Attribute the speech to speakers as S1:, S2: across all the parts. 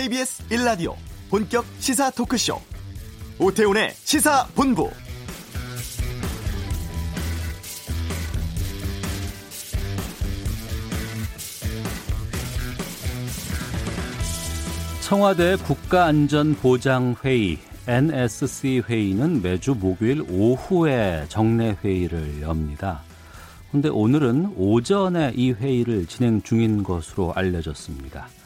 S1: KBS 1라디오 본격 시사 토크쇼 오태훈의 시사본부
S2: 청와대 국가안전보장회의 NSC 회의는 매주 목요일 오후에 정례 회의를 엽니다. 그런데 오늘은 오전에 이 회의를 진행 중인 것으로 알려졌습니다.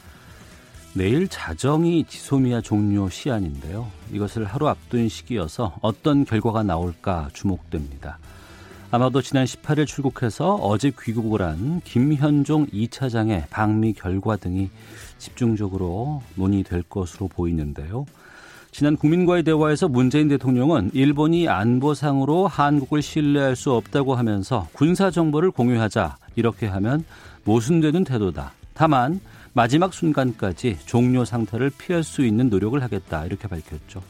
S2: 내일 자정이 지소미아 종료 시한인데요. 이것을 하루 앞둔 시기여서 어떤 결과가 나올까 주목됩니다. 아마도 지난 18일 출국해서 어제 귀국을 한 김현종 2차장의 방미 결과 등이 집중적으로 논의될 것으로 보이는데요. 지난 국민과의 대화에서 문재인 대통령은 일본이 안보상으로 한국을 신뢰할 수 없다고 하면서 군사 정보를 공유하자 이렇게 하면 모순되는 태도다. 다만 마지막 순간까지 종료 상태를 피할 수 있는 노력을 하겠다 이렇게 밝혔죠.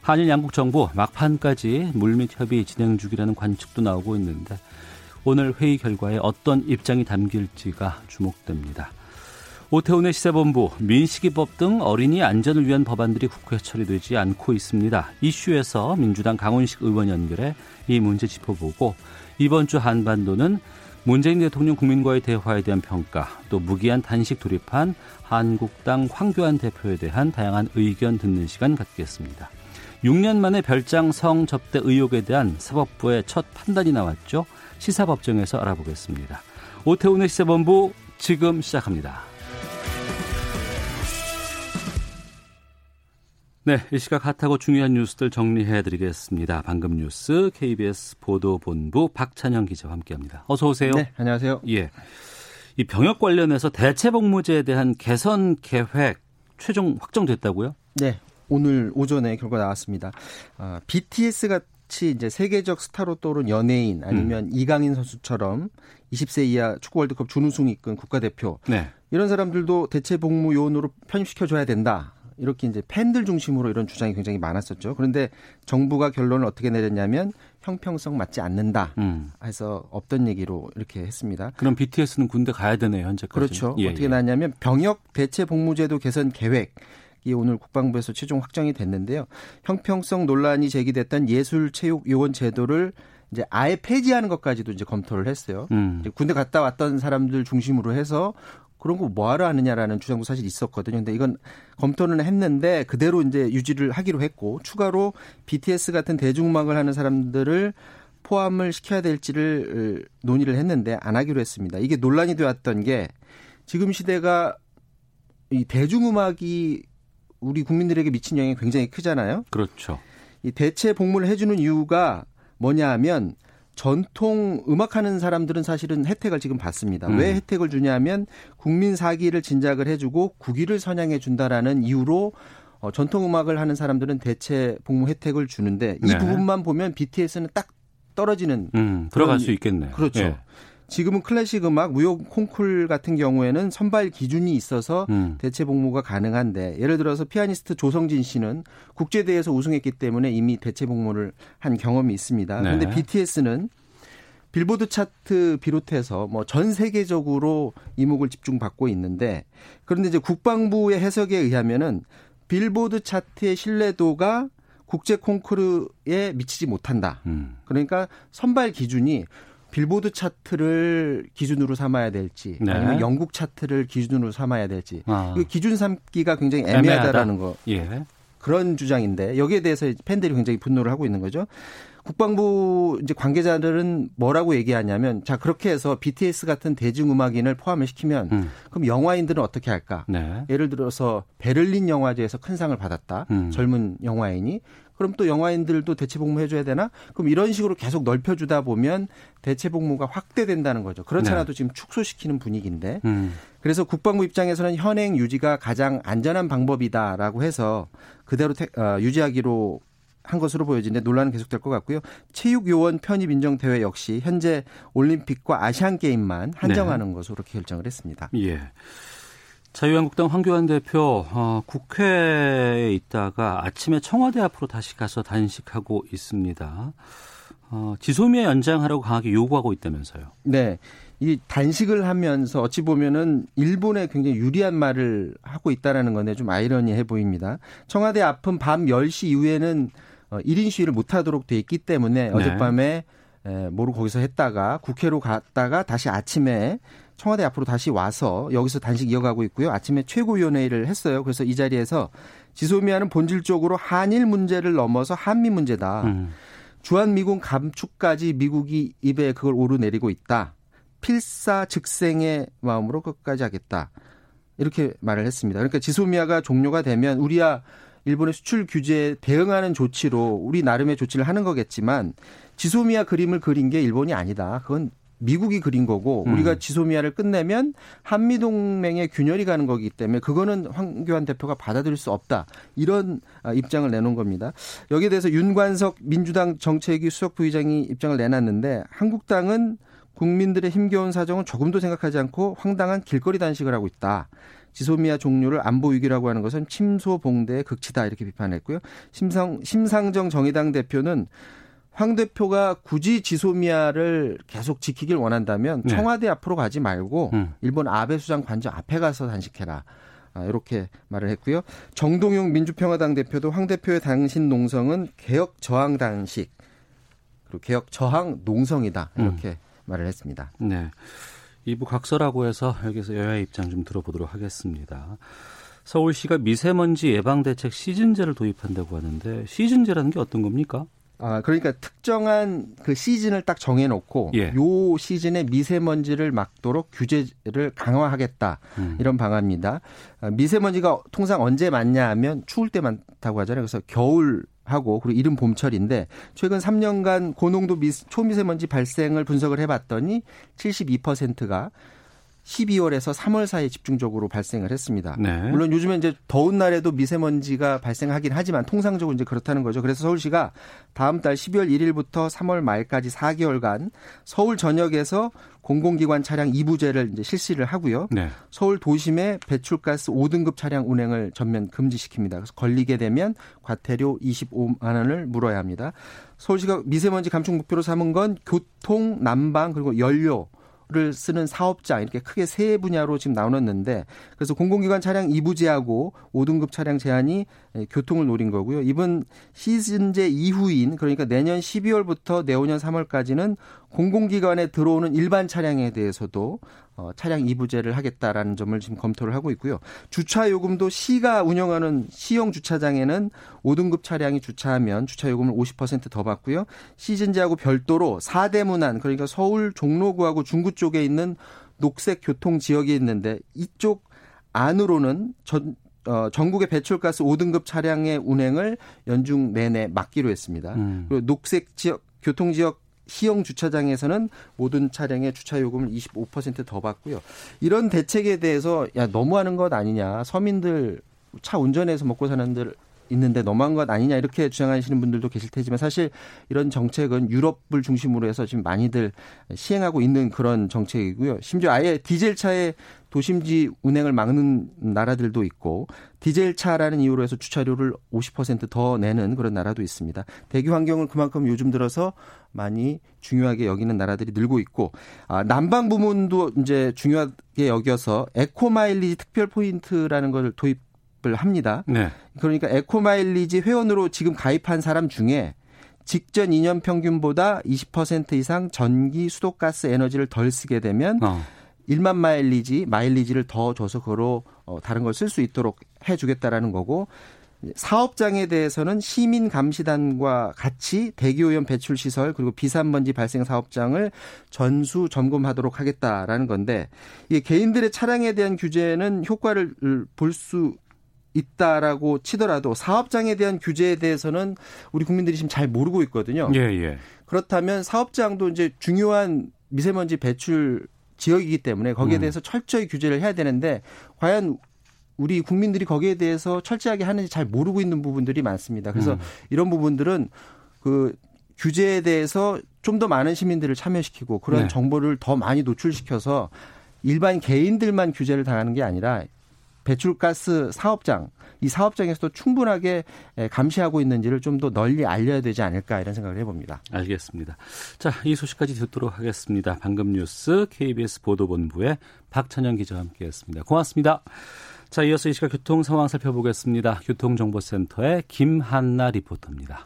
S2: 한일 양국 정부 막판까지 물밑 협의 진행 중이라는 관측도 나오고 있는데 오늘 회의 결과에 어떤 입장이 담길지가 주목됩니다. 오태훈의 시사본부, 민식이법 등 어린이 안전을 위한 법안들이 국회 처리되지 않고 있습니다. 이슈에서 민주당 강훈식 의원 연결해 이 문제 짚어보고 이번 주 한반도는 문재인 대통령 국민과의 대화에 대한 평가, 또 무기한 단식 돌입한 한국당 황교안 대표에 대한 다양한 의견 듣는 시간 갖겠습니다. 6년 만에 별장 성 접대 의혹에 대한 사법부의 첫 판단이 나왔죠. 시사법정에서 알아보겠습니다. 오태훈의 시사본부 지금 시작합니다. 네, 이 시각 핫하고 중요한 뉴스들 정리해드리겠습니다. 방금 뉴스 KBS 보도본부 박찬영 기자와 함께합니다. 어서 오세요.
S3: 네, 안녕하세요.
S2: 예, 이 병역 관련해서 대체복무제에 대한 개선 계획 최종 확정됐다고요?
S3: 네, 오늘 오전에 결과 나왔습니다. 아, BTS 같이 이제 세계적 스타로 떠오른 연예인 아니면 음. 이강인 선수처럼 20세 이하 축구 월드컵 준우승 이끈 국가대표 네. 이런 사람들도 대체 복무 요원으로 편입시켜 줘야 된다. 이렇게 이제 팬들 중심으로 이런 주장이 굉장히 많았었죠. 그런데 정부가 결론을 어떻게 내렸냐면 형평성 맞지 않는다 음. 해서 없던 얘기로 이렇게 했습니다.
S2: 그럼 BTS는 군대 가야 되네요, 현재까지.
S3: 그렇죠. 예, 어떻게 예. 나왔냐면 병역 대체 복무제도 개선 계획 이 오늘 국방부에서 최종 확정이 됐는데요. 형평성 논란이 제기됐던 예술체육요원 제도를 이제 아예 폐지하는 것까지도 이제 검토를 했어요. 음. 군대 갔다 왔던 사람들 중심으로 해서 그런 거 뭐하러 하느냐라는 주장도 사실 있었거든요. 근데 이건 검토는 했는데 그대로 이제 유지를 하기로 했고 추가로 BTS 같은 대중음악을 하는 사람들을 포함을 시켜야 될지를 논의를 했는데 안 하기로 했습니다. 이게 논란이 되었던 게 지금 시대가 이 대중음악이 우리 국민들에게 미친 영향이 굉장히 크잖아요.
S2: 그렇죠.
S3: 이 대체 복무를 해주는 이유가 뭐냐 하면 전통 음악하는 사람들은 사실은 혜택을 지금 받습니다. 음. 왜 혜택을 주냐면 국민 사기를 진작을 해주고 국위를 선양해 준다라는 이유로 어, 전통 음악을 하는 사람들은 대체 복무 혜택을 주는데 이 네. 부분만 보면 BTS는 딱 떨어지는
S2: 음, 들어갈 수 있겠네요.
S3: 그렇죠. 예. 지금은 클래식 음악, 무역 콩쿨 같은 경우에는 선발 기준이 있어서 음. 대체 복무가 가능한데 예를 들어서 피아니스트 조성진 씨는 국제 대회에서 우승했기 때문에 이미 대체 복무를 한 경험이 있습니다. 네. 그런데 BTS는 빌보드 차트 비롯해서 뭐 전 세계적으로 이목을 집중받고 있는데 그런데 이제 국방부의 해석에 의하면은 빌보드 차트의 신뢰도가 국제 콩쿠르에 미치지 못한다. 음. 그러니까 선발 기준이 빌보드 차트를 기준으로 삼아야 될지 네. 아니면 영국 차트를 기준으로 삼아야 될지 아. 기준 삼기가 굉장히 애매하다라는 거 예. 그런 주장인데 여기에 대해서 팬들이 굉장히 분노를 하고 있는 거죠. 국방부 이제 관계자들은 뭐라고 얘기하냐면 자 그렇게 해서 BTS 같은 대중음악인을 포함을 시키면 음. 그럼 영화인들은 어떻게 할까? 네. 예를 들어서 베를린 영화제에서 큰 상을 받았다. 음. 젊은 영화인이 그럼 또 영화인들도 대체 복무해줘야 되나? 그럼 이런 식으로 계속 넓혀주다 보면 대체 복무가 확대된다는 거죠. 그렇지 않아도 네. 지금 축소시키는 분위기인데. 음. 그래서 국방부 입장에서는 현행 유지가 가장 안전한 방법이다라고 해서 그대로 태, 어, 유지하기로 한 것으로 보여지는데 논란은 계속될 것 같고요. 체육요원 편입 인정 대회 역시 현재 올림픽과 아시안 게임만 한정하는 네. 것으로 결정을 했습니다.
S2: 예. 자유한국당 황교안 대표 어, 국회에 있다가 아침에 청와대 앞으로 다시 가서 단식하고 있습니다. 어, 지소미아 연장하라고 강하게 요구하고 있다면서요.
S3: 네. 이 단식을 하면서 어찌 보면은 일본에 굉장히 유리한 말을 하고 있다라는 건데 좀 아이러니해 보입니다. 청와대 앞은 밤 10시 이후에는 1인 어, 시위를 못 하도록 돼 있기 때문에 네. 어젯밤에 모르고 거기서 했다가 국회로 갔다가 다시 아침에 청와대 앞으로 다시 와서 여기서 단식 이어가고 있고요. 아침에 최고위원회의를 했어요. 그래서 이 자리에서 지소미아는 본질적으로 한일 문제를 넘어서 한미 문제다. 음. 주한미군 감축까지 미국이 입에 그걸 오르내리고 있다. 필사 즉생의 마음으로 끝까지 하겠다. 이렇게 말을 했습니다. 그러니까 지소미아가 종료가 되면 우리야 일본의 수출 규제에 대응하는 조치로 우리 나름의 조치를 하는 거겠지만 지소미아 그림을 그린 게 일본이 아니다. 그건 미국이 그린 거고 음. 우리가 지소미아를 끝내면 한미 동맹의 균열이 가는 거기 때문에 그거는 황교안 대표가 받아들일 수 없다 이런 아, 입장을 내놓은 겁니다. 여기에 대해서 윤관석 민주당 정책위 수석 부의장이 입장을 내놨는데 한국당은 국민들의 힘겨운 사정은 조금도 생각하지 않고 황당한 길거리 단식을 하고 있다. 지소미아 종료를 안보 위기라고 하는 것은 침소봉대의 극치다 이렇게 비판했고요. 심상 심상정 정의당 대표는 황 대표가 굳이 지소미아를 계속 지키길 원한다면 네. 청와대 앞으로 가지 말고 음. 일본 아베 수장 관저 앞에 가서 단식해라. 아, 이렇게 말을 했고요. 정동용 민주평화당 대표도 황 대표의 당신 농성은 개혁 저항 단식 그리고 개혁 저항 농성이다 이렇게 음. 말을 했습니다.
S2: 네. 2부 각서라고 해서 여기서 여야의 입장 좀 들어보도록 하겠습니다. 서울시가 미세먼지 예방 대책 시즌제를 도입한다고 하는데 시즌제라는 게 어떤 겁니까?
S3: 아, 그러니까 특정한 그 시즌을 딱 정해놓고 예. 요 시즌에 미세먼지를 막도록 규제를 강화하겠다 음. 이런 방안입니다. 아, 미세먼지가 통상 언제 많냐 하면 추울 때 많다고 하잖아요. 그래서 겨울 하고 그리고 이른 봄철인데 최근 3년간 고농도 미, 초미세먼지 발생을 분석을 해봤더니 72%가 12월에서 3월 사이에 집중적으로 발생을 했습니다. 네. 물론 요즘에 이제 더운 날에도 미세먼지가 발생하긴 하지만 통상적으로 이제 그렇다는 거죠. 그래서 서울시가 다음 달 12월 1일부터 3월 말까지 4개월간 서울 전역에서 공공기관 차량 2부제를 이제 실시를 하고요. 네. 서울 도심의 배출가스 5등급 차량 운행을 전면 금지시킵니다. 그래서 걸리게 되면 과태료 25만 원을 물어야 합니다. 서울시가 미세먼지 감축 목표로 삼은 건 교통, 난방 그리고 연료 를 쓰는 사업장 이렇게 크게 세 분야로 지금 나눴는데 그래서 공공기관 차량 2부 제하고 5등급 차량 제한이 교통을 노린 거고요. 이번 시즌제 이후인 그러니까 내년 12월부터 내후년 3월까지는 공공기관에 들어오는 일반 차량에 대해서도 어, 차량 이부제를 하겠다라는 점을 지금 검토를 하고 있고요. 주차 요금도 시가 운영하는 시형 주차장에는 5등급 차량이 주차하면 주차 요금을 50%더 받고요. 시즌제하고 별도로 4대 문안 그러니까 서울 종로구하고 중구 쪽에 있는 녹색 교통 지역이 있는데 이쪽 안으로는 전 어, 전국의 배출가스 5등급 차량의 운행을 연중 내내 막기로 했습니다. 음. 그리고 녹색 지역 교통 지역 시형 주차장에서는 모든 차량의 주차 요금을 25%더 받고요. 이런 대책에 대해서 야 너무하는 것 아니냐. 서민들 차 운전해서 먹고 사는들 있는데 너무한 것 아니냐 이렇게 주장하시는 분들도 계실 테지만 사실 이런 정책은 유럽을 중심으로 해서 지금 많이들 시행하고 있는 그런 정책이고요. 심지어 아예 디젤 차에 도심지 운행을 막는 나라들도 있고 디젤 차라는 이유로 해서 주차료를 50%더 내는 그런 나라도 있습니다. 대기 환경을 그만큼 요즘 들어서 많이 중요하게 여기는 나라들이 늘고 있고 아, 난방 부문도 이제 중요하게 여겨서 에코 마일리지 특별 포인트라는 것을 도입 을 합니다. 네. 그러니까 에코마일리지 회원으로 지금 가입한 사람 중에 직전 2년 평균보다 20% 이상 전기, 수도가스 에너지를 덜 쓰게 되면 어. 1만 마일리지, 마일리지를 더 줘서 그거로 어, 다른 걸 쓸 수 있도록 해 주겠다라는 거고 사업장에 대해서는 시민 감시단과 같이 대기오염 배출 시설 그리고 비산먼지 발생 사업장을 전수 점검하도록 하겠다라는 건데 이게 개인들의 차량에 대한 규제는 효과를 볼 수 있다라고 치더라도 사업장에 대한 규제에 대해서는 우리 국민들이 지금 잘 모르고 있거든요. 예, 예. 그렇다면 사업장도 이제 중요한 미세먼지 배출 지역이기 때문에 거기에 음. 대해서 철저히 규제를 해야 되는데 과연 우리 국민들이 거기에 대해서 철저하게 하는지 잘 모르고 있는 부분들이 많습니다. 그래서 음. 이런 부분들은 그 규제에 대해서 좀 더 많은 시민들을 참여시키고 그런 네. 정보를 더 많이 노출시켜서 일반 개인들만 규제를 당하는 게 아니라 배출가스 사업장 이 사업장에서도 충분하게 감시하고 있는지를 좀 더 널리 알려야 되지 않을까 이런 생각을 해봅니다.
S2: 알겠습니다. 자, 이 소식까지 듣도록 하겠습니다. 방금 뉴스 KBS 보도본부의 박찬영 기자와 함께했습니다. 고맙습니다. 자, 이어서 이 시각 교통 상황 살펴보겠습니다. 교통정보센터의 김한나 리포터입니다.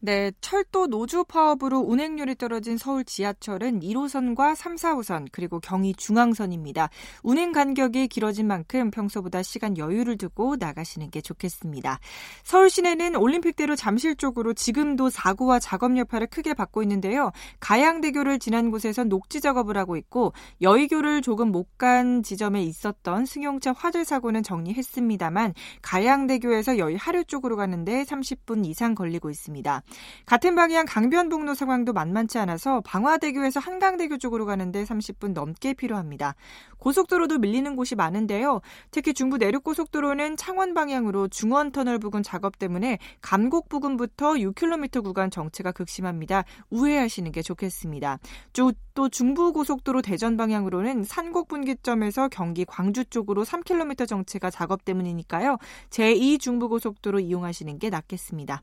S4: 네, 철도 노조 파업으로 운행률이 떨어진 서울 지하철은 1호선과 3, 4호선 그리고 경의 중앙선입니다. 운행 간격이 길어진 만큼 평소보다 시간 여유를 두고 나가시는 게 좋겠습니다. 서울 시내는 올림픽대로 잠실 쪽으로 지금도 사고와 작업 여파를 크게 받고 있는데요. 가양대교를 지난 곳에서 녹지 작업을 하고 있고 여의교를 조금 못 간 지점에 있었던 승용차 화재 사고는 정리했습니다만 가양대교에서 여의 하류 쪽으로 가는데 30분 이상 걸리고 있습니다. 같은 방향 강변북로 상황도 만만치 않아서 방화대교에서 한강대교 쪽으로 가는데 30분 넘게 필요합니다. 고속도로도 밀리는 곳이 많은데요. 특히 중부 내륙고속도로는 창원 방향으로 중원터널 부근 작업 때문에 감곡 부근부터 6km 구간 정체가 극심합니다. 우회하시는 게 좋겠습니다. 또 중부고속도로 대전 방향으로는 산곡 분기점에서 경기 광주 쪽으로 3km 정체가 작업 때문이니까요. 제2 중부고속도로 이용하시는 게 낫겠습니다.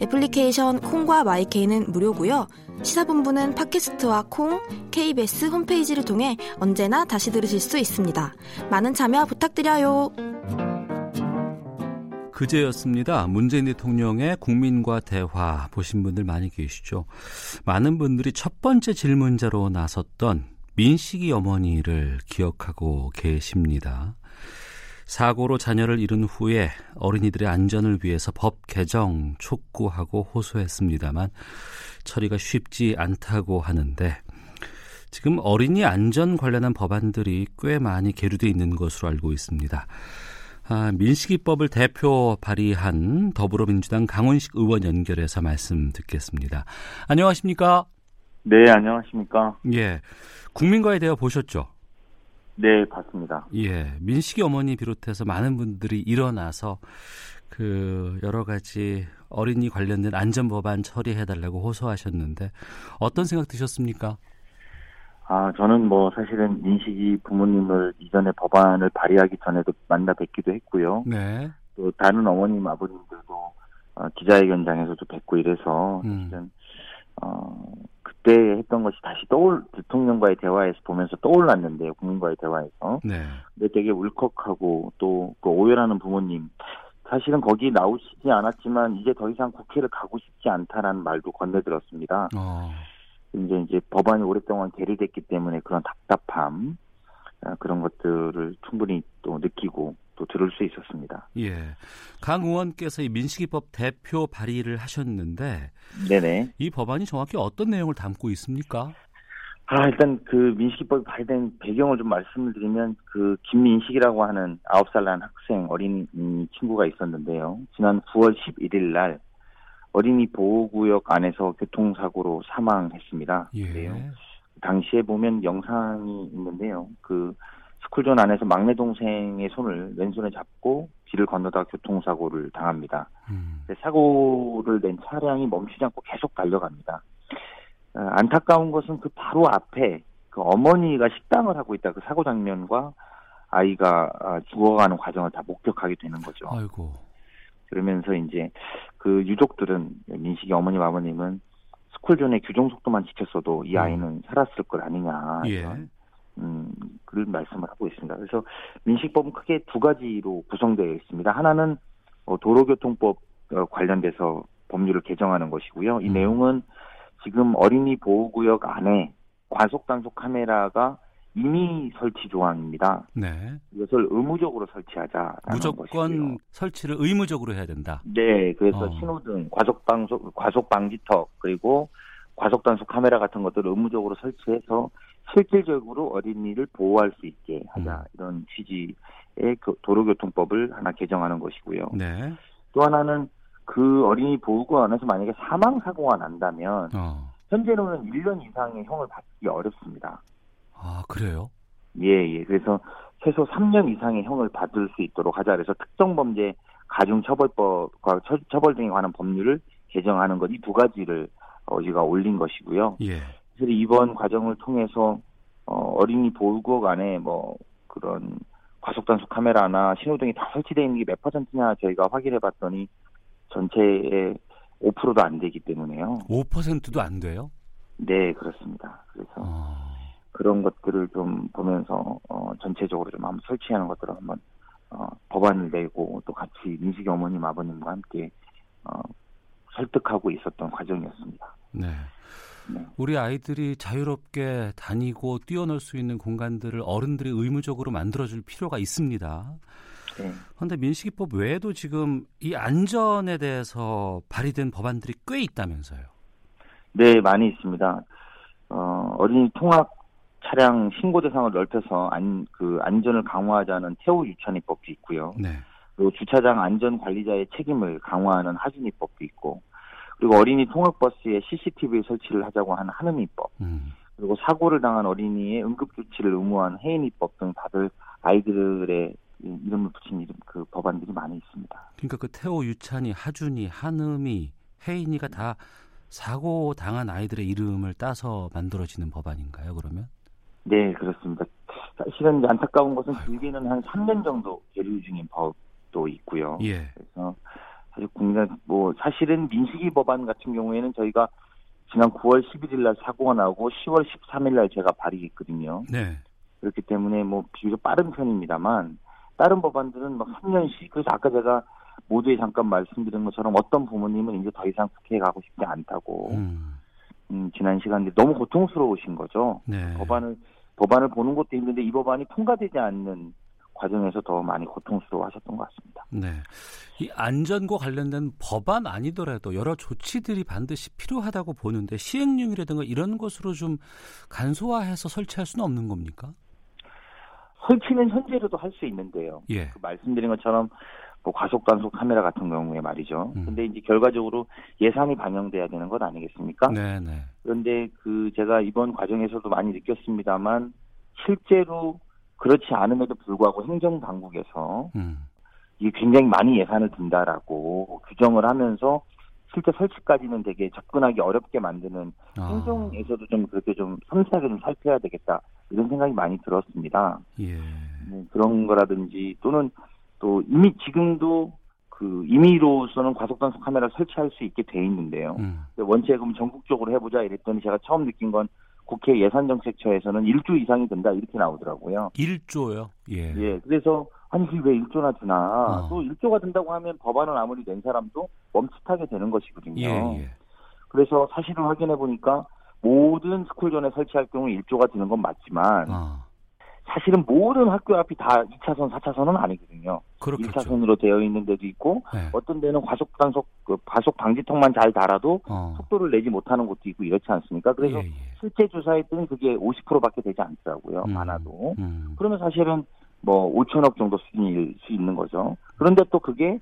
S5: 애플리케이션 콩과 마이케이는 무료고요. 시사본부는 팟캐스트와 콩, KBS 홈페이지를 통해 언제나 다시 들으실 수 있습니다. 많은 참여 부탁드려요.
S2: 그제였습니다. 문재인 대통령의 국민과 대화 보신 분들 많이 계시죠. 많은 분들이 첫 번째 질문자로 나섰던 민식이 어머니를 기억하고 계십니다. 사고로 자녀를 잃은 후에 어린이들의 안전을 위해서 법 개정 촉구하고 호소했습니다만 처리가 쉽지 않다고 하는데 지금 어린이 안전 관련한 법안들이 꽤 많이 계류돼 있는 것으로 알고 있습니다. 아, 민식이법을 대표 발의한 더불어민주당 강훈식 의원 연결해서 말씀 듣겠습니다. 안녕하십니까?
S6: 네, 안녕하십니까?
S2: 예. 국민과의 대화 보셨죠?
S6: 네, 봤습니다.
S2: 예. 민식이 어머니 비롯해서 많은 분들이 일어나서 그 여러 가지 어린이 관련된 안전 법안 처리해 달라고 호소하셨는데 어떤 생각 드셨습니까?
S6: 아, 저는 뭐 사실은 민식이 부모님을 이전에 법안을 발의하기 전에도 만나 뵙기도 했고요.
S2: 네.
S6: 또 다른 어머님 아버님들도 어, 기자회견장에서도 뵙고 이래서
S2: 음.
S6: 어, 그때 했던 것이 다시 떠올 대통령과의 대화에서 보면서 떠올랐는데요. 국민과의 대화에서.
S2: 네.
S6: 근데 되게 울컥하고 또 그 오열하는 부모님 사실은 거기 나오시지 않았지만 이제 더 이상 국회를 가고 싶지 않다라는 말도 건네들었습니다.
S2: 어.
S6: 이제 이제 법안이 오랫동안 계류됐기 때문에 그런 답답함 아, 그런 것들을 충분히 또 느끼고 또 들을 수 있었습니다.
S2: 예. 강 의원께서 이 민식이법 대표 발의를 하셨는데
S6: 네네.
S2: 이 법안이 정확히 어떤 내용을 담고 있습니까?
S6: 아 일단 그 민식이법이 발의된 배경을 좀 말씀을 드리면 그 김민식이라고 하는 아홉 살난 학생 어린 친구가 있었는데요. 지난 9월 11일 날 어린이 보호구역 안에서 교통사고로 사망했습니다.
S2: 예.
S6: 당시에 보면 영상이 있는데요. 그 스쿨존 안에서 막내 동생의 손을 왼손에 잡고 길을 건너다 교통사고를 당합니다.
S2: 음.
S6: 사고를 낸 차량이 멈추지 않고 계속 달려갑니다. 어, 안타까운 것은 그 바로 앞에 그 어머니가 식당을 하고 있다 그 사고 장면과 아이가 아, 죽어가는 과정을 다 목격하게 되는 거죠.
S2: 아이고.
S6: 그러면서 이제 그 유족들은 민식이 어머님 아버님은 스쿨존의 규정 속도만 지켰어도 이 아이는 살았을 것 아니냐
S2: 예.
S6: 음, 그런 말씀을 하고 있습니다. 그래서 민식법은 크게 두 가지로 구성되어 있습니다. 하나는 어, 도로교통법 어, 관련돼서 법률을 개정하는 것이고요. 이
S2: 음.
S6: 내용은 지금 어린이 보호구역 안에 과속 단속 카메라가 이미 설치 조항입니다.
S2: 네.
S6: 이것을 의무적으로 설치하자라는
S2: 무조건
S6: 것이고요.
S2: 설치를 의무적으로 해야 된다.
S6: 네, 그래서
S2: 어.
S6: 신호등, 과속 방속, 과속 방지턱 그리고 과속 단속 카메라 같은 것들을 의무적으로 설치해서 실질적으로 어린이를 보호할 수 있게 하자
S2: 음.
S6: 이런 취지의 그 도로교통법을 하나 개정하는 것이고요.
S2: 네.
S6: 또 하나는 그 어린이 보호구안에서 만약에 사망 사고가 난다면
S2: 어.
S6: 현재로는 1년 이상의 형을 받기 어렵습니다.
S2: 아 그래요?
S6: 예, 예. 그래서 최소 3년 이상의 형을 받을 수 있도록 하자. 그래서 특정 범죄 가중처벌법과 처 벌 등에 관한 법률을 개정하는 것 이 두 가지를 어제가 올린 것이고요.
S2: 예.
S6: 그래서 이번 과정을 통해서 어, 어린이 보호구역 안에 뭐 그런 과속 단속 카메라나 신호등이 다 설치되어 있는 게 몇 퍼센트냐 저희가 확인해 봤더니 전체의 5%도 안 되기 때문에요.
S2: 5%도 안 돼요?
S6: 네, 그렇습니다. 그래서
S2: 어.
S6: 그런 것들을 좀 보면서 어, 전체적으로 좀 한번 설치하는 것들을 한번 어, 법안을 내고 또 같이 민식이 어머님 아버님과 함께 어, 설득하고 있었던 과정이었습니다.
S2: 네.
S6: 네.
S2: 우리 아이들이 자유롭게 다니고 뛰어놀 수 있는 공간들을 어른들이 의무적으로 만들어줄 필요가 있습니다.
S6: 네.
S2: 그런데 민식이법 외에도 지금 이 안전에 대해서 발의된 법안들이 꽤 있다면서요.
S6: 네, 많이 있습니다. 어, 어린이 통학 차량 신고 대상을 넓혀서 안, 그 안전을 강화하자는 태우 유찬이법도 있고요.
S2: 네.
S6: 그리고 주차장 안전 관리자의 책임을 강화하는 하준이법도 있고, 그리고 어린이 통학버스에 CCTV 설치를 하자고 하는 하느니법,
S2: 음.
S6: 그리고 사고를 당한 어린이의 응급조치를 의무화한 해인이법 등 다들 아이들의 이름을 붙인 이름 그 법안들이 많이 있습니다.
S2: 그러니까 그 태호, 유찬이, 하준이, 한음이, 혜인이가 다 사고 당한 아이들의 이름을 따서 만들어지는 법안인가요? 그러면?
S6: 네, 그렇습니다. 사실은 안타까운 것은 길게는 한 3년 정도 계류 중인 법도 있고요.
S2: 예.
S6: 그래서 사실 국내 뭐 사실은 민식이 법안 같은 경우에는 저희가 지난 9월 11일 날 사고가 나고 10월 13일 날 제가 발의했거든요.
S2: 네.
S6: 그렇기 때문에 뭐 비교적 빠른 편입니다만 다른 법안들은 막 3년씩 그래서 아까 제가 모두에 잠깐 말씀드린 것처럼 어떤 부모님은 이제 더 이상 국회에 가고 싶지 않다고
S2: 음.
S6: 음, 지난 시간에 너무 고통스러우신 거죠.
S2: 네.
S6: 법안을 법안을 보는 것도 힘든데 이 법안이 통과되지 않는 과정에서 더 많이 고통스러워하셨던 것 같습니다.
S2: 네. 이 안전과 관련된 법안 아니더라도 여러 조치들이 반드시 필요하다고 보는데 시행령이라든가 이런 것으로 좀 간소화해서 설치할 수는 없는 겁니까?
S6: 설치는 현재로도 할 수 있는데요.
S2: 예.
S6: 그 말씀드린 것처럼 뭐 과속 단속 카메라 같은 경우에 말이죠.
S2: 음.
S6: 근데 이제 결과적으로 예산이 반영돼야 되는 것 아니겠습니까?
S2: 네, 네.
S6: 그런데 그 제가 이번 과정에서도 많이 느꼈습니다만 실제로 그렇지 않음에도 불구하고 행정 당국에서
S2: 음.
S6: 이게 굉장히 많이 예산을 든다라고 규정을 하면서 실제 설치까지는 되게 접근하기 어렵게 만드는
S2: 아.
S6: 행정에서도 좀 그렇게 좀 섬세하게 좀 살펴야 되겠다 이런 생각이 많이 들었습니다.
S2: 예.
S6: 뭐 그런 거라든지 또는 또 이미 지금도 그 임의로서는 과속단속 카메라 설치할 수 있게 돼 있는데요.
S2: 음.
S6: 원체 그럼 전국적으로 해보자 이랬더니 제가 처음 느낀 건 국회 예산정책처에서는 1조 이상이 든다 이렇게 나오더라고요.
S2: 1조요? 예.
S6: 예, 그래서 아니 왜 1조나 드나?
S2: 어.
S6: 또 1조가 든다고 하면 법안을 아무리 낸 사람도 멈칫하게 되는 것이거든요.
S2: 예, 예.
S6: 그래서 사실을 확인해 보니까 모든 스쿨존에 설치할 경우 1조가 드는 건 맞지만
S2: 아,
S6: 사실은 모든 학교 앞이 다 2차선, 4차선은 아니거든요.
S2: 그렇겠죠.
S6: 1차선으로 되어 있는 데도 있고
S2: 네.
S6: 어떤 데는 과속 단속 그 과속 방지턱만 잘 달아도
S2: 어.
S6: 속도를 내지 못하는 곳도 있고 이렇지 않습니까? 그래서
S2: 예, 예.
S6: 실제 조사했더니 그게 50%밖에 되지 않더라고요.
S2: 음,
S6: 많아도.
S2: 음.
S6: 그러면 사실은 뭐 5천억 정도 수준일 수 있는 거죠. 그런데 또 그게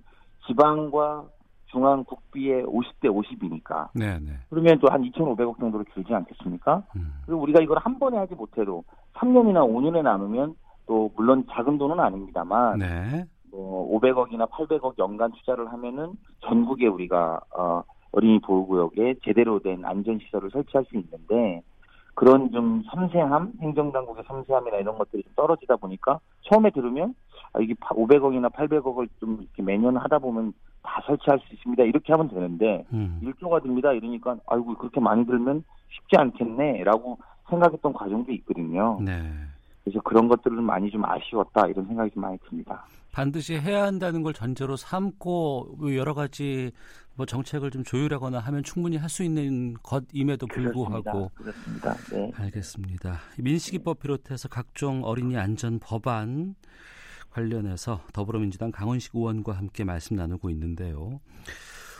S6: 지방과 중앙 국비의 50대 50이니까
S2: 네, 네.
S6: 그러면 또 한 2,500억 정도로 길지 않겠습니까?
S2: 음.
S6: 그리고 우리가 이걸 한 번에 하지 못해도 3년이나 5년에 나누면 또 물론 작은 돈은 아닙니다만
S2: 네.
S6: 뭐 500억이나 800억 연간 투자를 하면은 전국에 우리가 어, 어린이 보호구역에 제대로 된 안전시설을 설치할 수 있는데 그런 좀 섬세함, 행정당국의 섬세함이나 이런 것들이 좀 떨어지다 보니까 처음에 들으면 아, 이게 500억이나 800억을 좀 이렇게 매년 하다 보면 다 설치할 수 있습니다. 이렇게 하면 되는데
S2: 음.
S6: 1조가 듭니다. 이러니까 아이고 그렇게 많이 들면 쉽지 않겠네라고 생각했던 과정도 있거든요.
S2: 네.
S6: 그래서 그런 것들은 많이 좀 아쉬웠다 이런 생각이 좀 많이 듭니다.
S2: 반드시 해야 한다는 걸 전제로 삼고 여러 가지 뭐 정책을 좀 조율하거나 하면 충분히 할 수 있는 것임에도 불구하고
S6: 그렇습니다. 그렇습니다. 네.
S2: 알겠습니다. 민식이법 비롯해서 각종 어린이 안전 법안 관련해서 더불어민주당 강원식 의원과 함께 말씀 나누고 있는데요.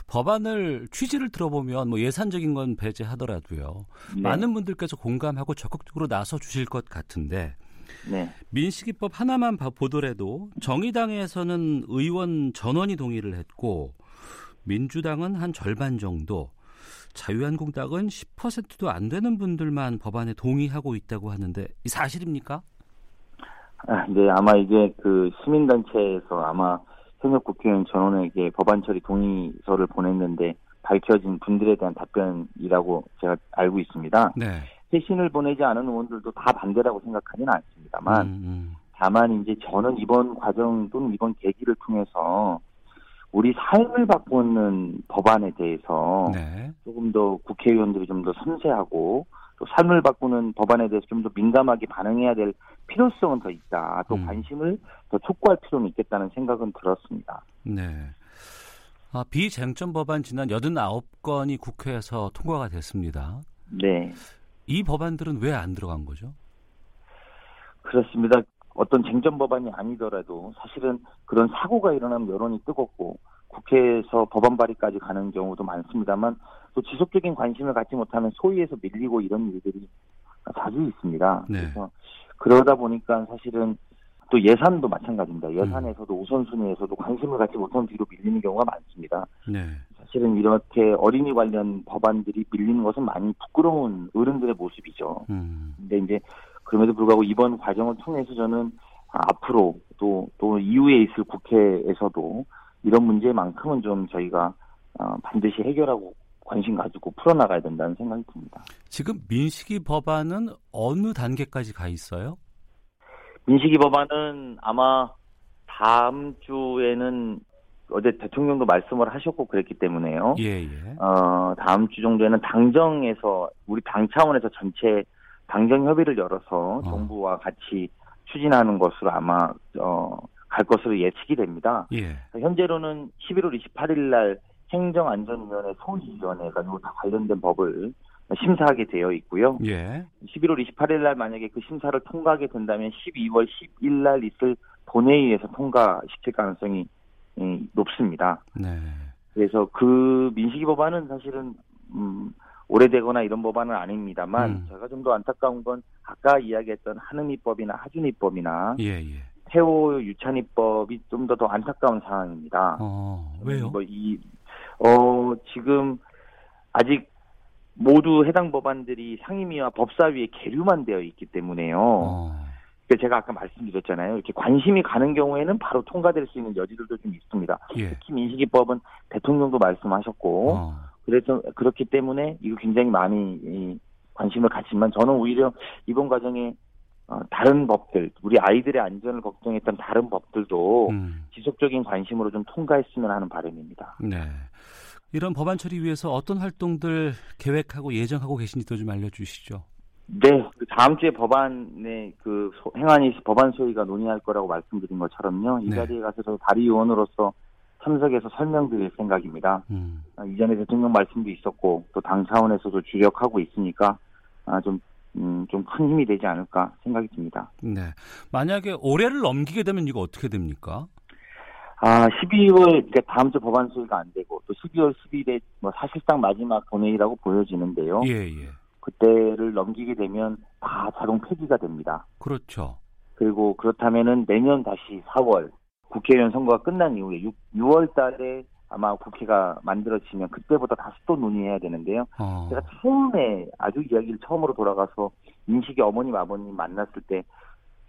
S2: 법안을 취지를 들어보면 뭐 예산적인 건 배제하더라도요.
S6: 네.
S2: 많은 분들께서 공감하고 적극적으로 나서 주실 것 같은데
S6: 네.
S2: 민식이법 하나만 봐- 보더라도 정의당에서는 의원 전원이 동의를 했고 민주당은 한 절반 정도, 자유한국당은 10%도 안 되는 분들만 법안에 동의하고 있다고 하는데 이 사실입니까?
S6: 아, 네, 아마 이게 그 시민단체에서 아마 현역 국회의원 전원에게 법안 처리 동의서를 보냈는데 밝혀진 분들에 대한 답변이라고 제가 알고 있습니다.
S2: 네.
S6: 회신을 보내지 않은 의원들도 다 반대라고 생각하지는 않습니다만
S2: 음, 음.
S6: 다만 이제 저는 이번 과정 또는 이번 계기를 통해서 우리 삶을 바꾸는 법안에 대해서
S2: 네.
S6: 조금 더 국회의원들이 좀 더 섬세하고 또 삶을 바꾸는 법안에 대해서 좀 더 민감하게 반응해야 될 필요성은 더 있다. 또
S2: 음.
S6: 관심을 더 촉구할 필요는 있겠다는 생각은 들었습니다.
S2: 네. 아, 비쟁점 법안 지난 89건이 국회에서 통과가 됐습니다.
S6: 네.
S2: 이 법안들은 왜 안 들어간 거죠?
S6: 그렇습니다. 어떤 쟁점 법안이 아니더라도 사실은 그런 사고가 일어나면 여론이 뜨겁고 국회에서 법안 발의까지 가는 경우도 많습니다만 또 지속적인 관심을 갖지 못하면 소위에서 밀리고 이런 일들이 자주 있습니다.
S2: 네.
S6: 그래서 그러다 보니까 사실은 또 예산도 마찬가지입니다. 예산에서도 우선순위에서도 관심을 갖지 못하면 뒤로 밀리는 경우가 많습니다.
S2: 네.
S6: 사실은 이렇게 어린이 관련 법안들이 밀리는 것은 많이 부끄러운 어른들의 모습이죠.
S2: 음.
S6: 근데 이제 그럼에도 불구하고 이번 과정을 통해서 저는 앞으로 또, 또 이후에 있을 국회에서도 이런 문제만큼은 좀 저희가 어, 반드시 해결하고 관심 가지고 풀어나가야 된다는 생각이 듭니다.
S2: 지금 민식이 법안은 어느 단계까지 가 있어요?
S6: 민식이 법안은 아마 다음 주에는 어제 대통령도 말씀을 하셨고 그랬기 때문에요.
S2: 예, 예.
S6: 어, 다음 주 정도에는 당정에서 우리 당 차원에서 전체 당정 협의를 열어서 정부와 같이 추진하는 것으로 아마 어, 갈 것으로 예측이 됩니다.
S2: 예.
S6: 현재로는 11월 28일 날 행정안전위원회 소위위원회가 다 관련된 법을 심사하게 되어 있고요.
S2: 예.
S6: 11월 28일 날 만약에 그 심사를 통과하게 된다면 12월 10일 날 있을 본회의에서 통과시킬 가능성이 음, 높습니다.
S2: 네.
S6: 그래서 그 민식이 법안은 사실은 음, 오래되거나 이런 법안은 아닙니다만
S2: 음.
S6: 제가 좀 더 안타까운 건 아까 이야기했던 한음이법이나 하준이법이나
S2: 예, 예.
S6: 태호 유찬이법이 좀 더 더 안타까운 상황입니다.
S2: 어, 왜요?
S6: 뭐 이 어, 지금 아직 모두 해당 법안들이 상임위와 법사위에 계류만 되어 있기 때문에요.
S2: 어.
S6: 그러니까 제가 아까 말씀드렸잖아요. 이렇게 관심이 가는 경우에는 바로 통과될 수 있는 여지들도 좀 있습니다.
S2: 예.
S6: 특히 민식이법은 대통령도 말씀하셨고
S2: 어.
S6: 그래서 그렇기 때문에 이거 굉장히 많이 이, 관심을 갖지만 저는 오히려 이번 과정에 어, 다른 법들 우리 아이들의 안전을 걱정했던 다른 법들도
S2: 음.
S6: 지속적인 관심으로 좀 통과했으면 하는 바람입니다.
S2: 네. 이런 법안 처리 위해서 어떤 활동들 계획하고 예정하고 계신지도 좀 알려주시죠.
S6: 네, 그 다음 주에 법안의 그 소- 행안위 법안 소위가 논의할 거라고 말씀드린 것처럼요. 이
S2: 네.
S6: 자리에 가서 저 발의위원으로서 참석해서 설명드릴 생각입니다.
S2: 음.
S6: 아, 이전에 대통령 말씀도 있었고 또 당 차원에서도 주력하고 있으니까 아, 좀 음, 좀 큰 힘이 되지 않을까 생각이 듭니다.
S2: 네. 만약에 올해를 넘기게 되면 이거 어떻게 됩니까?
S6: 아, 12월 그러니까 다음 주 법안 소위가 안 되고 또 12월 10일에 뭐 사실상 마지막 본회의라고 보여지는데요.
S2: 예, 예.
S6: 그때를 넘기게 되면 다 자동 폐기가 됩니다.
S2: 그렇죠.
S6: 그리고 그렇다면은 내년 다시 4월 국회의원 선거가 끝난 이후에 6, 6월 달에 아마 국회가 만들어지면 그때부터 다시 또 논의해야 되는데요.
S2: 어.
S6: 제가 처음에 아주 이야기를 처음으로 돌아가서 인식이 어머님 아버님 만났을 때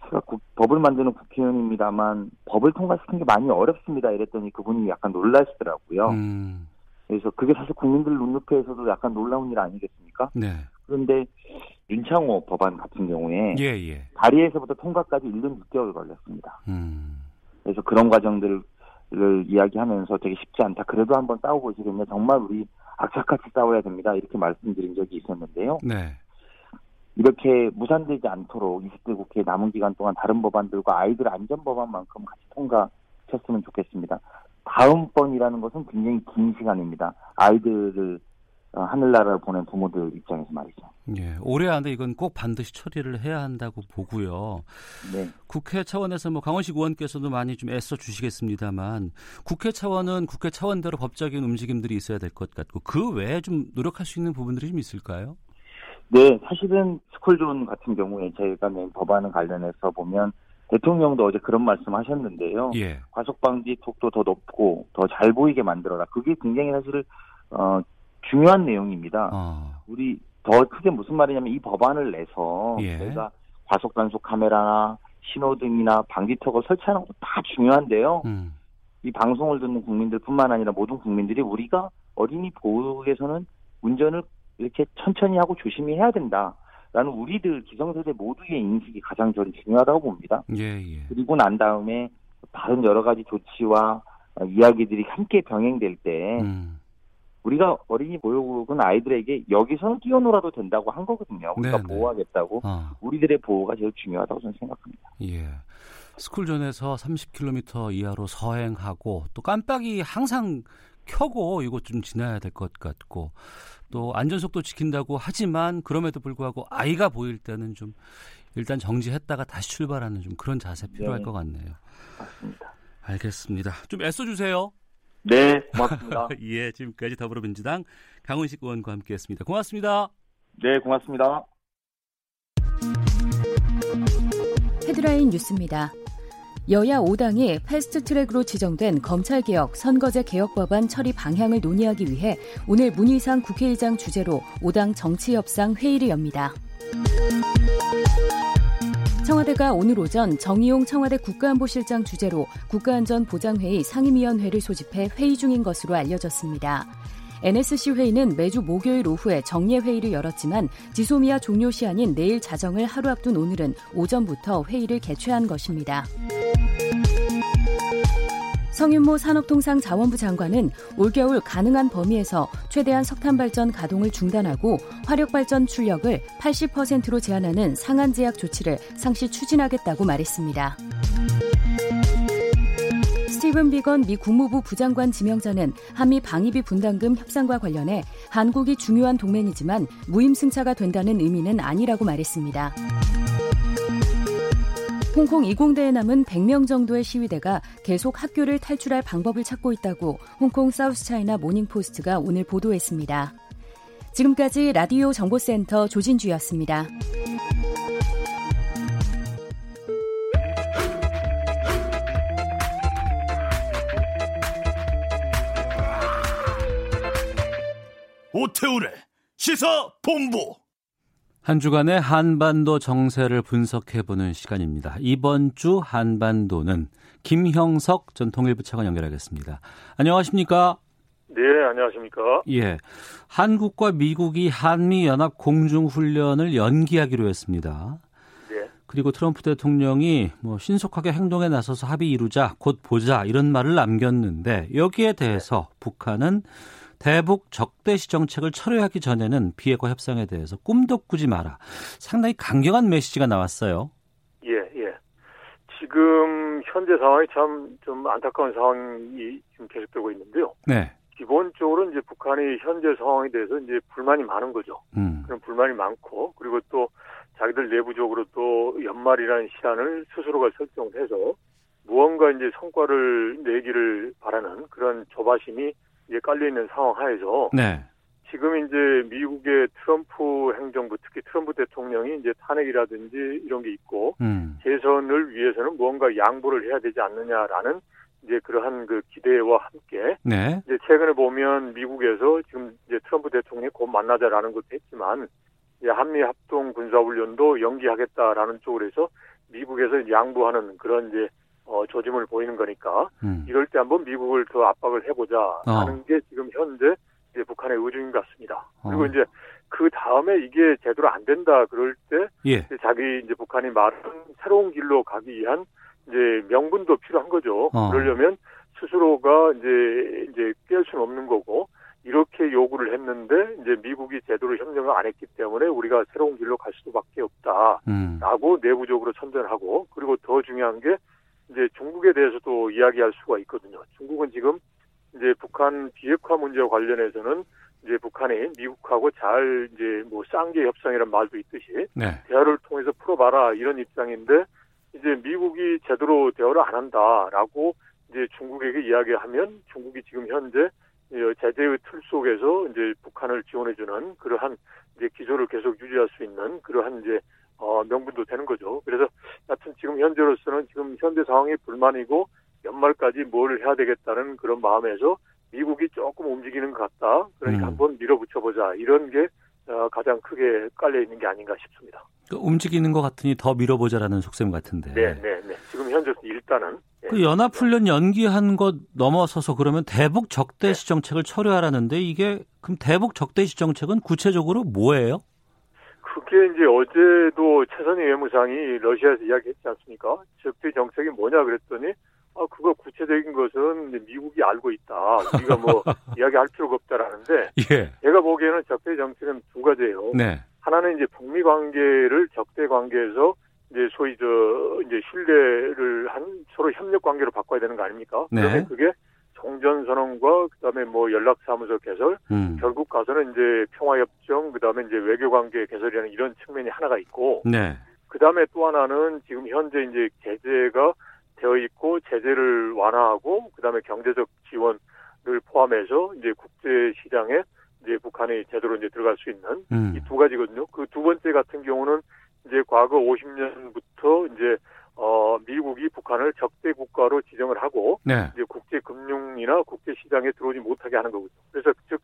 S6: 제가 국- 법을 만드는 국회의원입니다만 법을 통과시키는 게 많이 어렵습니다 이랬더니 그분이 약간 놀라시더라고요.
S2: 음.
S6: 그래서 그게 사실 국민들 눈높이에서도 약간 놀라운 일 아니겠습니까?
S2: 네.
S6: 그런데 윤창호 법안 같은 경우에
S2: 예, 예.
S6: 발의에서부터 통과까지 1년 6개월 걸렸습니다.
S2: 음.
S6: 그래서 그런 과정들을 이야기하면서 되게 쉽지 않다. 그래도 한번 싸워보시겠냐. 정말 우리 악착같이 싸워야 됩니다. 이렇게 말씀드린 적이 있었는데요.
S2: 네.
S6: 이렇게 무산되지 않도록 20대 국회 남은 기간 동안 다른 법안들과 아이들 안전 법안만큼 같이 통과했으면 좋겠습니다. 다음 번이라는 것은 굉장히 긴 시간입니다. 아이들을 어, 하늘나라를 보낸 부모들 입장에서 말이죠.
S2: 예. 올해 안에 이건 꼭 반드시 처리를 해야 한다고 보고요.
S6: 네.
S2: 국회 차원에서 뭐 강원식 의원께서도 많이 좀 애써 주시겠습니다만 국회 차원은 국회 차원대로 법적인 움직임들이 있어야 될 것 같고 그 외에 좀 노력할 수 있는 부분들이 좀 있을까요?
S6: 네, 사실은 스쿨존 같은 경우에 저희가 낸 법안 관련해서 보면 대통령도 어제 그런 말씀 하셨는데요.
S2: 예.
S6: 과속 방지 톡도 더 높고 더 잘 보이게 만들어라. 그게 굉장히 사실 어, 중요한 내용입니다.
S2: 어.
S6: 우리 더 크게 무슨 말이냐면 이 법안을 내서
S2: 예.
S6: 저희가 과속 단속 카메라나 신호등이나 방지턱을 설치하는 것도 다 중요한데요.
S2: 음.
S6: 이 방송을 듣는 국민들뿐만 아니라 모든 국민들이 우리가 어린이 보호에서는 운전을 이렇게 천천히 하고 조심히 해야 된다 라는 우리들 기성세대 모두의 인식이 가장 저는 중요하다고 봅니다.
S2: 예, 예.
S6: 그리고 난 다음에 다른 여러 가지 조치와 어, 이야기들이 함께 병행될 때
S2: 음.
S6: 우리가 어린이 보호국은 아이들에게 여기서는 뛰어놀아도 된다고 한 거거든요. 우리가
S2: 네, 네.
S6: 보호하겠다고
S2: 어.
S6: 우리들의 보호가 제일 중요하다고 저는 생각합니다.
S2: 예. 스쿨존에서 30km 이하로 서행하고 또 깜빡이 항상 켜고 이거 좀 지나야 될 것 같고 또 안전속도 지킨다고 하지만 그럼에도 불구하고 아이가 보일 때는 좀 일단 정지했다가 다시 출발하는 좀 그런 자세 필요할
S6: 네.
S2: 것 같네요.
S6: 맞습니다.
S2: 알겠습니다. 좀 애써주세요.
S6: 네, 고맙습니다.
S2: 예, 지금까지 더불어민주당 강훈식 의원과 함께했습니다. 고맙습니다.
S6: 네, 고맙습니다.
S7: 헤드라인 뉴스입니다. 여야 5당이 패스트트랙으로 지정된 검찰개혁 선거제 개혁 법안 처리 방향을 논의하기 위해 오늘 문희상 국회의장 주재로 5당 정치협상 회의를 엽니다. 청와대가 오늘 오전 정의용 청와대 국가안보실장 주재로 국가안전보장회의 상임위원회를 소집해 회의 중인 것으로 알려졌습니다. NSC 회의는 매주 목요일 오후에 정례 회의를 열었지만 지소미아 종료 시한인 내일 자정을 하루 앞둔 오늘은 오전부터 회의를 개최한 것입니다. 성윤모 산업통상자원부 장관은 올겨울 가능한 범위에서 최대한 석탄 발전 가동을 중단하고 화력 발전 출력을 80%로 제한하는 상한 제약 조치를 상시 추진하겠다고 말했습니다. 스티븐 비건 미 국무부 부장관 지명자는 한미 방위비 분담금 협상과 관련해 한국이 중요한 동맹이지만 무임승차가 된다는 의미는 아니라고 말했습니다. 홍콩 이공대에 남은 100명 정도의 시위대가 계속 학교를 탈출할 방법을 찾고 있다고 홍콩 사우스차이나 모닝포스트가 오늘 보도했습니다. 지금까지 라디오 정보센터 조진주였습니다.
S8: 오태우래 시사 본부
S2: 한 주간의 한반도 정세를 분석해보는 시간입니다. 이번 주 한반도는 김형석 전 통일부 차관 연결하겠습니다. 안녕하십니까?
S9: 네, 안녕하십니까.
S2: 예. 한국과 미국이 한미연합 공중훈련을 연기하기로 했습니다.
S9: 네.
S2: 그리고 트럼프 대통령이 뭐 신속하게 행동에 나서서 합의 이루자, 곧 보자, 이런 말을 남겼는데 여기에 대해서 북한은 대북 적대시 정책을 철회하기 전에는 비핵화 협상에 대해서 꿈도 꾸지 마라. 상당히 강경한 메시지가 나왔어요.
S9: 예, 예. 지금 현재 상황이 참 좀 안타까운 상황이 지금 계속되고 있는데요.
S2: 네.
S9: 기본적으로 이제 북한이 현재 상황에 대해서 이제 불만이 많은 거죠.
S2: 음.
S9: 그런 불만이 많고 그리고 또 자기들 내부적으로 또 연말이라는 시한을 스스로가 설정해서 무언가 이제 성과를 내기를 바라는 그런 조바심이 이제 깔려 있는 상황 하에서
S2: 네.
S9: 지금 이제 미국의 트럼프 행정부 특히 트럼프 대통령이 이제 탄핵이라든지 이런 게 있고
S2: 음.
S9: 재선을 위해서는 무언가 양보를 해야 되지 않느냐라는 이제 그러한 그 기대와 함께
S2: 네.
S9: 이제 최근에 보면 미국에서 지금 이제 트럼프 대통령이 곧 만나자라는 것도 했지만 이제 한미 합동 군사 훈련도 연기하겠다라는 쪽으로 해서 미국에서 양보하는 그런 이제 어 조짐을 보이는 거니까
S2: 음.
S9: 이럴 때 한번 미국을 더 압박을 해보자라는 게 지금 현재 이제 북한의 의중인 것 같습니다. 그리고
S2: 어.
S9: 이제 그 다음에 이게 제대로 안 된다 그럴 때
S2: 예.
S9: 이제 자기 이제 북한이 말한 새로운 길로 가기 위한 이제 명분도 필요한 거죠.
S2: 어.
S9: 그러려면 스스로가 이제 이제 깰 수는 없는 거고 이렇게 요구를 했는데 이제 미국이 제대로 협력을 안 했기 때문에 우리가 새로운 길로 갈 수밖에
S2: 음.
S9: 없다라고 내부적으로 선전하고 그리고 더 중요한 게 이제 중국에 대해서도 이야기할 수가 있거든요. 중국은 지금 이제 북한 비핵화 문제와 관련해서는 이제 북한이 미국하고 잘 이제 뭐 쌍계 협상이라는 말도 있듯이
S2: 네.
S9: 대화를 통해서 풀어봐라 이런 입장인데 이제 미국이 제대로 대화를 안 한다라고 이제 중국에게 이야기하면 중국이 지금 현재 이 제재의 틀 속에서 이제 북한을 지원해주는 그러한 이제 기조를 계속 유지할 수 있는 그러한 이제 어, 명분도 되는 거죠. 그래서 하여튼 지금 현재로서는 지금 현재 상황이 불만이고 연말까지 뭘 해야 되겠다는 그런 마음에서 미국이 조금 움직이는 것 같다. 그러니까
S2: 음.
S9: 한번 밀어붙여보자. 이런 게 어, 가장 크게 깔려 있는 게 아닌가 싶습니다.
S2: 그 움직이는 것 같으니 더 밀어보자라는 속셈 같은데.
S9: 네, 네, 네. 지금 현재 일단은 예.
S2: 그 연합훈련 연기한 것 넘어서서 그러면 대북 적대시 정책을 철회하라는데 이게 그럼 대북 적대시 정책은 구체적으로 뭐예요?
S9: 그게 이제 어제도 최선희 외무상이 러시아에서 이야기했지 않습니까? 적대 정책이 뭐냐 그랬더니 아 그거 구체적인 것은 미국이 알고 있다. 우리가 뭐 이야기할 필요가 없다라는데
S2: 예.
S9: 제가 보기에는 적대 정책은 두 가지예요.
S2: 네.
S9: 하나는 이제 북미 관계를 적대 관계에서 이제 소위 저 이제 신뢰를 한 서로 협력 관계로 바꿔야 되는 거 아닙니까?
S2: 네.
S9: 그러면 그게 종전 선언과 그다음에 뭐 연락사무소 개설,
S2: 음.
S9: 결국 가서는 이제 평화협정, 그다음에 이제 외교관계 개설이라는 이런 측면이 하나가 있고,
S2: 네.
S9: 그다음에 또 하나는 지금 현재 이제 제재가 되어 있고 제재를 완화하고 그다음에 경제적 지원을 포함해서 이제 국제 시장에 이제 북한이 제대로 이제 들어갈 수 있는
S2: 음.
S9: 이두 가지거든요. 그 두 번째 같은 경우는 이제 과거 50년부터 이제 어 미국이 북한을 적대 국가로 지정을 하고
S2: 네.
S9: 이제 국제 금융이나 국제 시장에 들어오지 못하게 하는 거거든요. 그래서 즉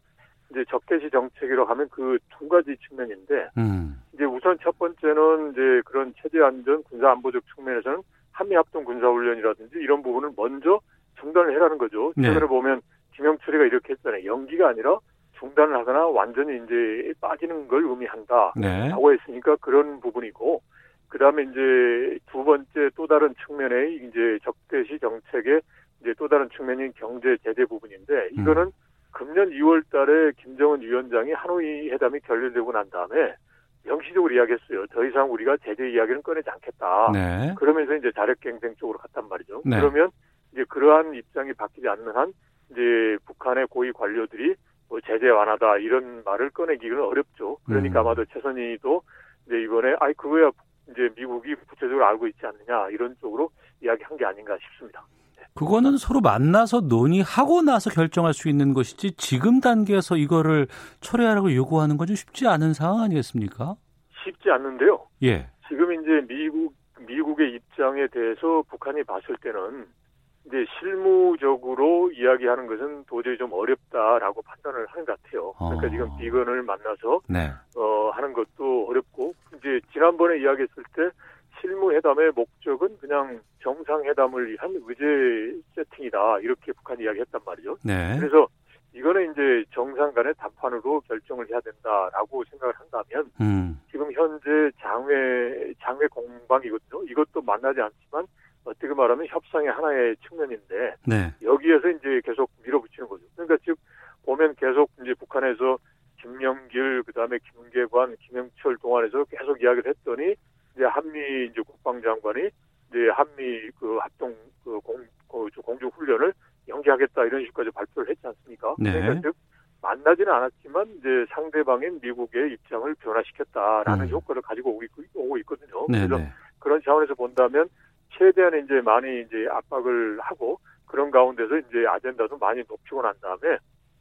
S9: 이제 적대시 정책이라고 하면 그 두 가지 측면인데
S2: 음.
S9: 이제 우선 첫 번째는 이제 그런 체제 안전 군사 안보적 측면에서는 한미 합동 군사 훈련이라든지 이런 부분을 먼저 중단을 해라는 거죠.
S2: 네.
S9: 최근에 보면 김영철이가 이렇게 했잖아요. 연기가 아니라 중단을 하거나 완전히 이제 빠지는 걸 의미한다.
S2: 네.
S9: 라고 했으니까 그런 부분이고 그다음에 이제 두 번째 또 다른 측면의 이제 적대시 정책의 이제 또 다른 측면인 경제 제재 부분인데 이거는 금년 2월 달에 김정은 위원장이 하노이 회담이 결렬되고 난 다음에 명시적으로 이야기했어요. 더 이상 우리가 제재 이야기는 꺼내지 않겠다.
S2: 네.
S9: 그러면서 이제 자력갱생 쪽으로 갔단 말이죠.
S2: 네.
S9: 그러면 이제 그러한 입장이 바뀌지 않는 한 이제 북한의 고위 관료들이 뭐 제재 완화다 이런 말을 꺼내기는 어렵죠. 그러니까
S2: 음.
S9: 아마도 최선희도 이제 이번에 아이 그거야 이제 미국이 구체적으로 알고 있지 않느냐 이런 쪽으로 이야기한 게 아닌가 싶습니다.
S2: 그거는 서로 만나서 논의하고 나서 결정할 수 있는 것이지 지금 단계에서 이거를 철회하라고 요구하는 건 좀 쉽지 않은 상황 아니겠습니까?
S9: 쉽지 않는데요.
S2: 예.
S9: 지금 이제 미국 미국의 입장에 대해서 북한이 봤을 때는 이제 실무적으로 이야기하는 것은 도저히 좀 어렵다라고 판단을 하는 것 같아요. 그러니까
S2: 어.
S9: 지금 비건을 만나서
S2: 네.
S9: 어 하는 것도 어렵고 이제 지난번에 이야기했을 때 실무 회담의 목적은 그냥 정상회담을 위한 의제 세팅이다 이렇게 북한이 이야기했단 말이죠.
S2: 네.
S9: 그래서 이거는 이제 정상 간의 담판으로 결정을 해야 된다라고 생각을 한다면
S2: 음.
S9: 지금 현재 장외 장외 공방이거든요. 이것도 만나지 않지만 어떻게 말하면 협상의 하나의 측면인데
S2: 네.
S9: 여기에서 이제 계속 밀어붙이는 거죠. 그러니까 즉 보면 계속 이제 북한에서 김영길 그다음에 김계관, 김영철 동안에서 계속 이야기를 했더니 이제 한미 이제 국방장관이 이제 한미 그 합동 그공 공중 훈련을 연기하겠다 이런 식까지 발표를 했지 않습니까?
S2: 네.
S9: 그러니까 즉 만나지는 않았지만 이제 상대방인 미국의 입장을 변화시켰다라는
S2: 음.
S9: 효과를 가지고 오고, 있, 오고 있거든요.
S2: 네.
S9: 그래서
S2: 네.
S9: 그런 차원에서 본다면 최대한 이제 많이 이제 압박을 하고 그런 가운데서 이제 아젠다도 많이 높이고 난 다음에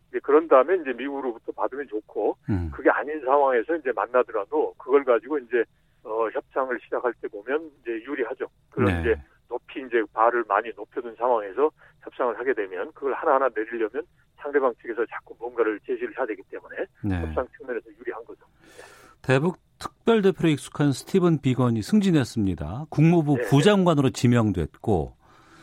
S9: 이제 그런 다음에 이제 미국으로부터 받으면 좋고
S2: 음.
S9: 그게 아닌 상황에서 이제 만나더라도 그걸 가지고 이제 어 협상을 시작할 때 보면 이제 유리하죠. 그런
S2: 네.
S9: 이제 높이 이제 발을 많이 높여둔 상황에서 협상을 하게 되면 그걸 하나하나 내리려면 상대방 측에서 자꾸 뭔가를 제시를 해야 되기 때문에
S2: 네.
S9: 협상 측면에서 유리한 거죠.
S2: 대북 특별대표로 익숙한 스티븐 비건이 승진했습니다. 국무부
S9: 네.
S2: 부장관으로 지명됐고,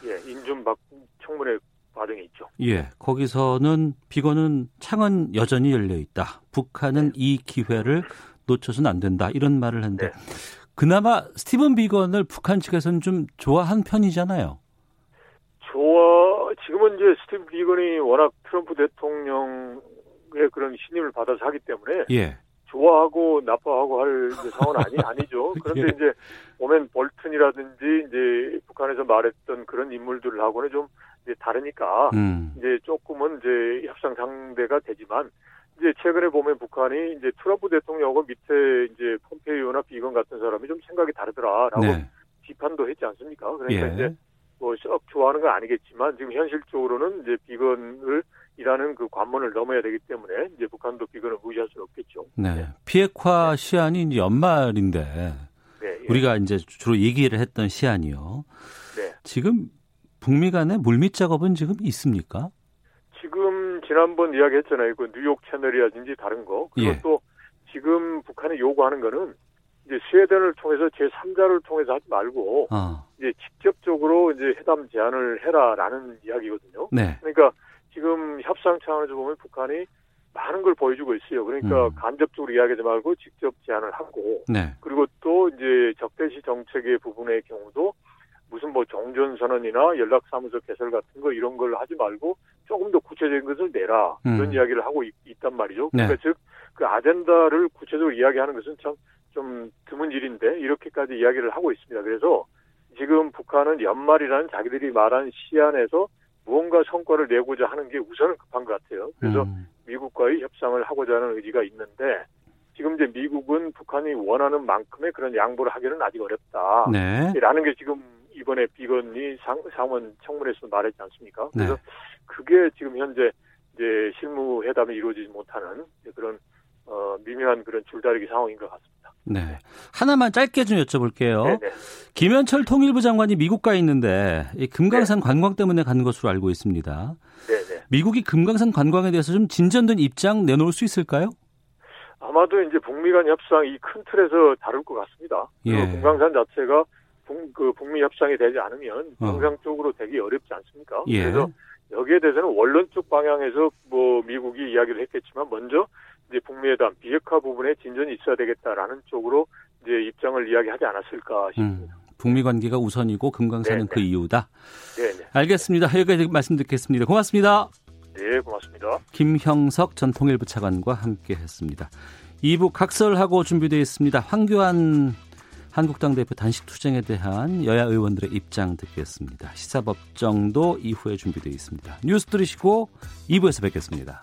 S9: 예, 인준박 청문회 과정이 있죠.
S2: 예, 거기서는 비건은 창은 여전히 열려 있다. 북한은 이 기회를 놓쳐서는 안 된다. 이런 말을 했는데,
S9: 네.
S2: 그나마 스티븐 비건을 북한 측에서는 좀 좋아한 편이잖아요.
S9: 좋아 지금은 이제 스티브 비건이 워낙 트럼프 대통령의 그런 신임을 받아서 하기 때문에
S2: 예,
S9: 좋아하고 나빠하고 할 상황은 아니 아니죠. 그런데
S2: 예.
S9: 이제 보면 볼튼이라든지 이제 북한에서 말했던 그런 인물들을 하고는 좀 이제 다르니까
S2: 음,
S9: 이제 조금은 이제 협상 상대가 되지만 이제 최근에 보면 북한이 이제 트럼프 대통령하고 밑에 이제 폼페이오나 비건 같은 사람이 좀 생각이 다르더라라고
S2: 네,
S9: 비판도 했지 않습니까? 그러니까
S2: 예,
S9: 이제 뭐썩 좋아하는 건 아니겠지만 지금 현실적으로는 이제 비건을 이라는 그 관문을 넘어야 되기 때문에 이제 북한도 비건을 무시할 수는 없겠죠.
S2: 네. 비핵화 시한이 이제 연말인데,
S9: 네, 예.
S2: 우리가 이제 주로 얘기를 했던 시안이요.
S9: 네.
S2: 지금 북미 간의 물밑 작업은 지금 있습니까?
S9: 지금 지난번 이야기했잖아요. 그 뉴욕 채널이라든지 다른 거. 그리고
S2: 예.
S9: 또 지금 북한이 요구하는 거는 이제 스웨덴을 통해서 제 3자를 통해서 하지 말고
S2: 아,
S9: 이제 직접적으로 이제 회담 제안을 해라라는 이야기거든요.
S2: 네.
S9: 그러니까 지금 협상 차원에서 보면 북한이 많은 걸 보여주고 있어요. 그러니까
S2: 음.
S9: 간접적으로 이야기하지 말고 직접 제안을 하고
S2: 네.
S9: 그리고 또 이제 적대시 정책의 부분의 경우도 무슨 뭐 종전선언이나 연락사무소 개설 같은 거 이런 걸 하지 말고 조금 더 구체적인 것을 내라
S2: 음.
S9: 이런 이야기를 하고 있, 단 말이죠.
S2: 네.
S9: 그러니까 즉 그 아젠다를 구체적으로 이야기하는 것은 참 좀 드문 일인데 이렇게까지 이야기를 하고 있습니다. 그래서 지금 북한은 연말이라는 자기들이 말한 시안에서 무언가 성과를 내고자 하는 게 우선은 급한 것 같아요. 그래서
S2: 음,
S9: 미국과의 협상을 하고자 하는 의지가 있는데 지금 이제 미국은 북한이 원하는 만큼의 그런 양보를 하기는 아직 어렵다.
S2: 네.
S9: 라는 게 지금 이번에 비건이 상, 상원 청문회에서 말했지 않습니까?
S2: 네.
S9: 그래서 그게 지금 현재 이제 실무 회담이 이루어지지 못하는 그런 어, 미묘한 그런 줄다리기 상황인 것 같습니다.
S2: 네. 하나만 짧게 좀 여쭤볼게요.
S9: 네네.
S2: 김현철 통일부 장관이 미국 가 있는데 이 금강산 관광 때문에 간 것으로 알고 있습니다.
S9: 네네.
S2: 미국이 금강산 관광에 대해서 좀 진전된 입장 내놓을 수 있을까요?
S9: 아마도 이제 북미 간 협상 이 큰 틀에서 다룰 것 같습니다.
S2: 예.
S9: 금강산 자체가 북, 그 북미 협상이 되지 않으면
S2: 어.
S9: 정상적으로 되기 어렵지 않습니까?
S2: 예.
S9: 그래서 여기에 대해서는 원론 쪽 방향에서 뭐 미국이 이야기를 했겠지만 먼저 이제 북미회담 비핵화 부분에 진전이 있어야 되겠다라는 쪽으로 이제 입장을 이야기하지 않았을까
S2: 음,
S9: 싶습니다.
S2: 북미 관계가 우선이고 금강산은
S9: 네,
S2: 그 이유다.
S9: 네,
S2: 알겠습니다. 여기까지 말씀 듣겠습니다. 고맙습니다.
S9: 네, 네, 고맙습니다.
S2: 김형석 전 통일부 차관과 함께했습니다. 2부 각설하고 준비되어 있습니다. 황교안 한국당 대표 단식 투쟁에 대한 여야 의원들의 입장 듣겠습니다. 시사법정도 이후에 준비되어 있습니다. 뉴스 들으시고 2부에서 뵙겠습니다.